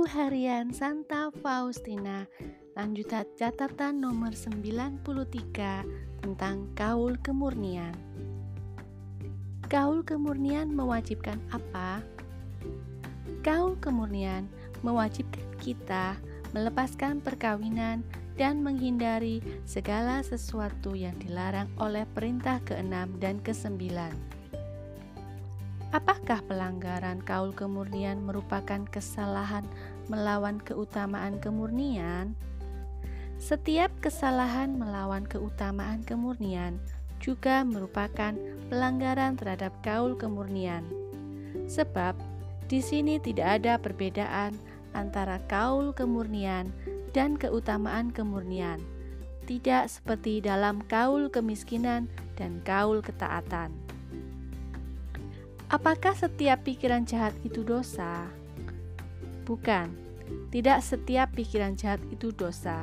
Buku Harian Santa Faustina Lanjutan catatan nomor 93 tentang kaul kemurnian Kaul kemurnian mewajibkan apa? Kaul kemurnian mewajibkan kita melepaskan perkawinan dan menghindari segala sesuatu yang dilarang oleh perintah ke-6 dan ke-9. Apakah pelanggaran kaul kemurnian merupakan kesalahan melawan keutamaan kemurnian? Setiap kesalahan melawan keutamaan kemurnian juga merupakan pelanggaran terhadap kaul kemurnian. Sebab di sini tidak ada perbedaan antara kaul kemurnian dan keutamaan kemurnian. Tidak seperti dalam kaul kemiskinan dan kaul ketaatan. Apakah setiap pikiran jahat itu dosa? Bukan, tidak setiap pikiran jahat itu dosa.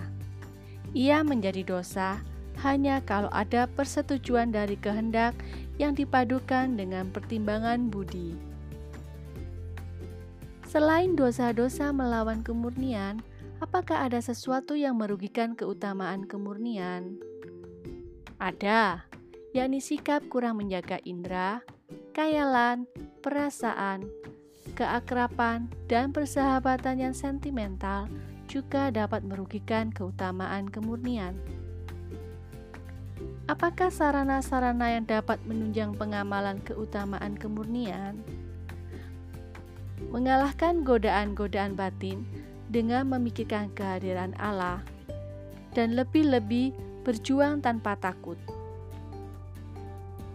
Ia menjadi dosa hanya kalau ada persetujuan dari kehendak yang dipadukan dengan pertimbangan budi. Selain dosa-dosa melawan kemurnian, apakah ada sesuatu yang merugikan keutamaan kemurnian? Ada, yakni sikap kurang menjaga indera, kayalan, perasaan, keakraban, dan persahabatan yang sentimental juga dapat merugikan keutamaan kemurnian. Apakah sarana-sarana yang dapat menunjang pengamalan keutamaan kemurnian? Mengalahkan godaan-godaan batin dengan memikirkan kehadiran Allah, dan lebih-lebih berjuang tanpa takut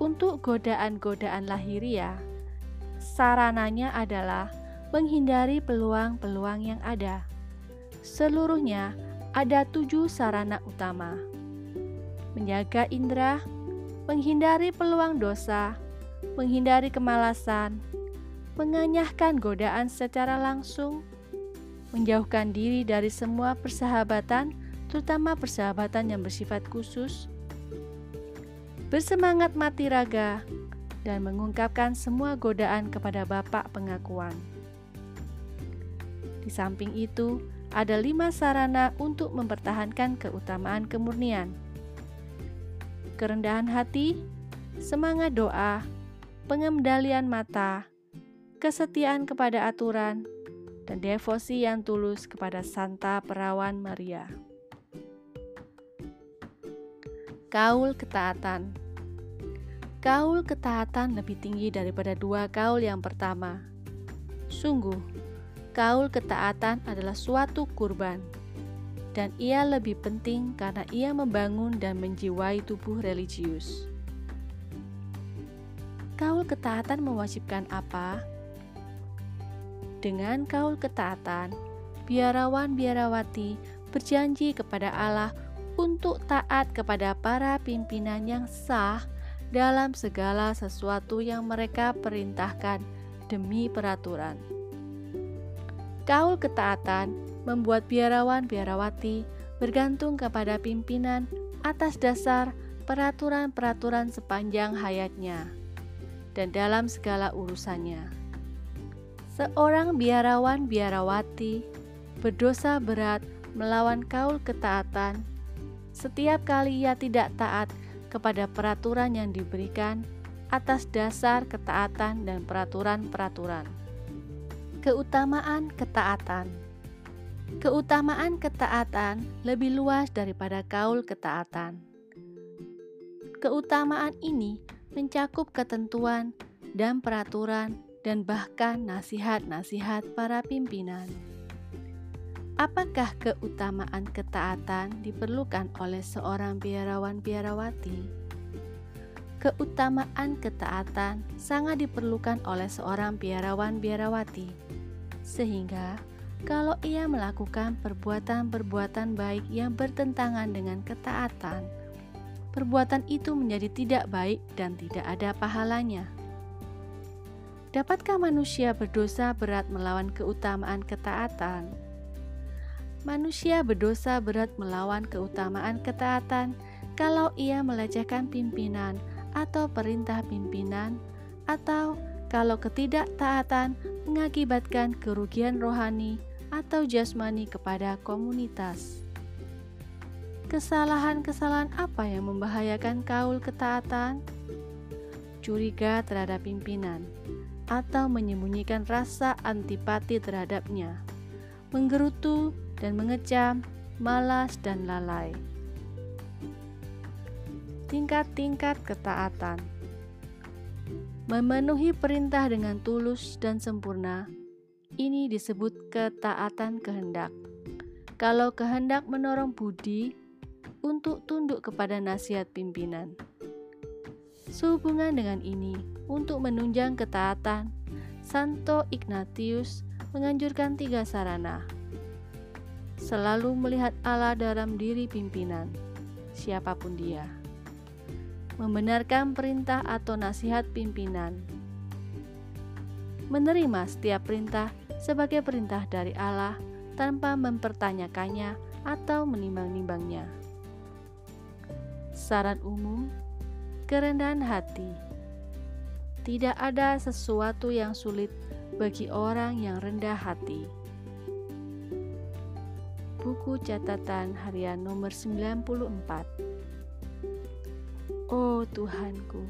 untuk godaan-godaan lahiria, sarananya adalah menghindari peluang-peluang yang ada. Seluruhnya ada tujuh sarana utama: menjaga indera, menghindari peluang dosa, menghindari kemalasan, menganyahkan godaan secara langsung, menjauhkan diri dari semua persahabatan, terutama persahabatan yang bersifat khusus, bersemangat mati raga, dan mengungkapkan semua godaan kepada Bapak pengakuan. Di samping itu, ada lima sarana untuk mempertahankan keutamaan kemurnian. Kerendahan hati, semangat doa, pengendalian mata, kesetiaan kepada aturan, dan devosi yang tulus kepada Santa Perawan Maria. Kaul ketaatan Kaul ketaatan lebih tinggi daripada dua kaul yang pertama. Sungguh, kaul ketaatan adalah suatu kurban, dan ia lebih penting karena ia membangun dan menjiwai tubuh religius. Kaul ketaatan mewajibkan apa? Dengan kaul ketaatan, biarawan-biarawati berjanji kepada Allah untuk taat kepada para pimpinan yang sah dalam segala sesuatu yang mereka perintahkan demi peraturan. Kaul ketaatan membuat biarawan-biarawati bergantung kepada pimpinan atas dasar peraturan-peraturan sepanjang hayatnya dan dalam segala urusannya. Seorang biarawan-biarawati berdosa berat melawan kaul ketaatan setiap kali ia tidak taat kepada peraturan yang diberikan atas dasar ketaatan dan peraturan-peraturan. Keutamaan ketaatan Keutamaan ketaatan lebih luas daripada kaul ketaatan. Keutamaan ini mencakup ketentuan dan peraturan dan bahkan nasihat-nasihat para pimpinan. Apakah keutamaan ketaatan diperlukan oleh seorang biarawan-biarawati? Keutamaan ketaatan sangat diperlukan oleh seorang biarawan-biarawati, sehingga kalau ia melakukan perbuatan-perbuatan baik yang bertentangan dengan ketaatan, perbuatan itu menjadi tidak baik dan tidak ada pahalanya. Dapatkah manusia berdosa berat melawan keutamaan ketaatan? Manusia berdosa berat melawan keutamaan ketaatan kalau ia melecehkan pimpinan atau perintah pimpinan, atau kalau ketidaktaatan mengakibatkan kerugian rohani atau jasmani kepada komunitas. Kesalahan-kesalahan apa yang membahayakan kaul ketaatan? Curiga terhadap pimpinan, atau menyembunyikan rasa antipati terhadapnya, menggerutu dan mengecam, malas dan lalai. Tingkat-tingkat ketaatan memenuhi perintah dengan tulus dan sempurna. Ini disebut ketaatan kehendak. Kalau kehendak menorong budi untuk tunduk kepada nasihat pimpinan. Sehubungan dengan ini, untuk menunjang ketaatan, Santo Ignatius menganjurkan tiga sarana. Selalu melihat Allah dalam diri pimpinan, siapa pun dia. Membenarkan perintah atau nasihat pimpinan. Menerima setiap perintah sebagai perintah dari Allah tanpa mempertanyakannya atau menimbang-nimbangnya. Saran umum kerendahan hati. Tidak ada sesuatu yang sulit bagi orang yang rendah hati. Buku catatan harian nomor 94 Oh Tuhanku,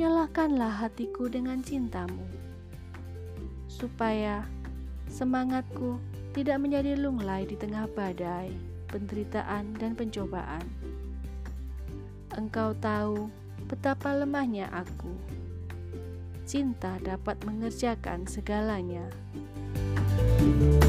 nyalakanlah hatiku dengan cintamu, supaya semangatku tidak menjadi lunglai di tengah badai, penderitaan, dan pencobaan engkau tahu betapa lemahnya aku. Cinta dapat mengerjakan segalanya. thank you